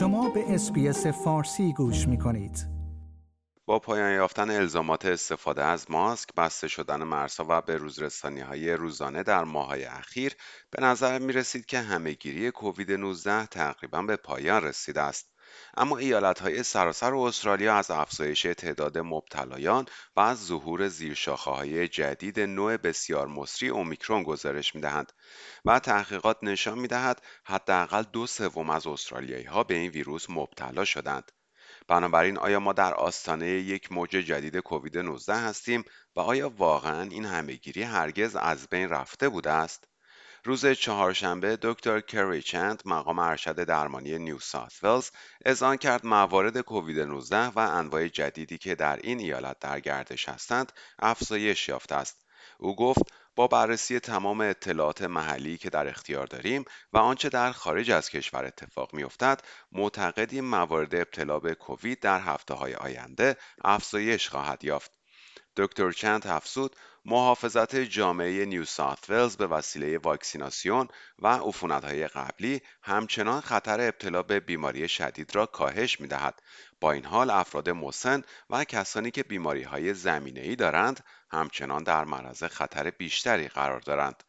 شما به اسپیس فارسی گوش می کنید. با پایان یافتن الزامات استفاده از ماسک، بسته شدن مرزها و به روزرسانی های روزانه در ماهای اخیر به نظر می رسید که همهگیری کووید 19 تقریبا به پایان رسیده است. اما های سراسر استرالیا از افزایش تعداد مبتلایان و از ظهور های جدید نوع بسیار مصری اومیکرون گزارش می‌دهند و تحقیقات نشان می‌دهد حداقل دو سوم از ها به این ویروس مبتلا شدند. بنابراین آیا ما در آستانه یک موج جدید کووید 19 هستیم و آیا واقعا این همهگیری هرگز از بین رفته بوده است؟ روز چهارشنبه دکتر کری چند مقام ارشد درمانی نیو ساوت ولز اذعان کرد موارد کووید 19 و انواع جدیدی که در این ایالت در گردش هستند افزایش یافته است. او گفت با بررسی تمام اطلاعات محلی که در اختیار داریم و آنچه در خارج از کشور اتفاق میافتد معتقدیم موارد ابتلا به کووید در هفته های آینده افزایش خواهد یافت. دکتر چند افزود محافظت جامعه نیو ساوت ولز به وسیله واکسیناسیون و عفونت‌های قبلی همچنان خطر ابتلا به بیماری شدید را کاهش می‌دهد. با این حال افراد مسن و کسانی که بیماری‌های زمینه‌ای دارند همچنان در معرض خطر بیشتری قرار دارند.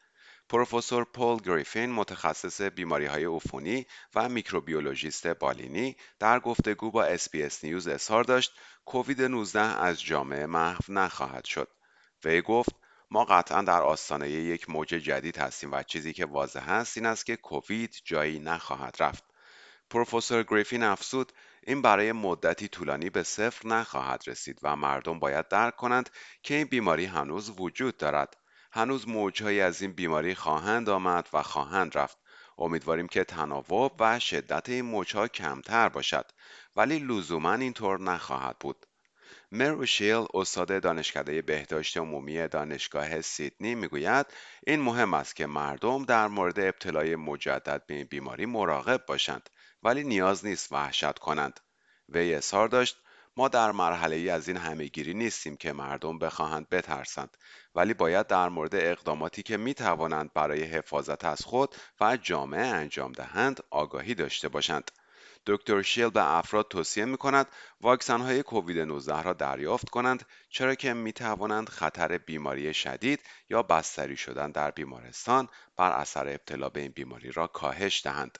پروفسور پول گریفین متخصص بیماری های عفونی و میکروبیولوژیست بالینی در گفتگو با SBS News اظهار داشت کووید 19 از جامعه محو نخواهد شد. وی گفت ما قطعا در آستانه یک موج جدید هستیم و چیزی که واضح است این است که کووید جایی نخواهد رفت. پروفسور گریفین افزود این برای مدتی طولانی به صفر نخواهد رسید و مردم باید درک کنند که این بیماری هنوز وجود دارد. هنوز موجهایی از این بیماری خواهند آمد و خواهند رفت. امیدواریم که تناوب و شدت این موجها کمتر باشد ولی لزوما اینطور نخواهد بود. مروشیل استاد دانشکده بهداشت عمومی دانشگاه سیدنی می‌گوید این مهم است که مردم در مورد ابتلای مجدد به این بیماری مراقب باشند ولی نیاز نیست وحشت کنند وی اظهار داشت ما در مرحله ای از این همهگیری نیستیم که مردم بخواهند بترسند ولی باید در مورد اقداماتی که می توانند برای حفاظت از خود و جامعه انجام دهند آگاهی داشته باشند دکتر شیل به افراد توصیه می کند واکسن های کووید 19 را دریافت کنند چرا که می توانند خطر بیماری شدید یا بستری شدن در بیمارستان بر اثر ابتلا به این بیماری را کاهش دهند.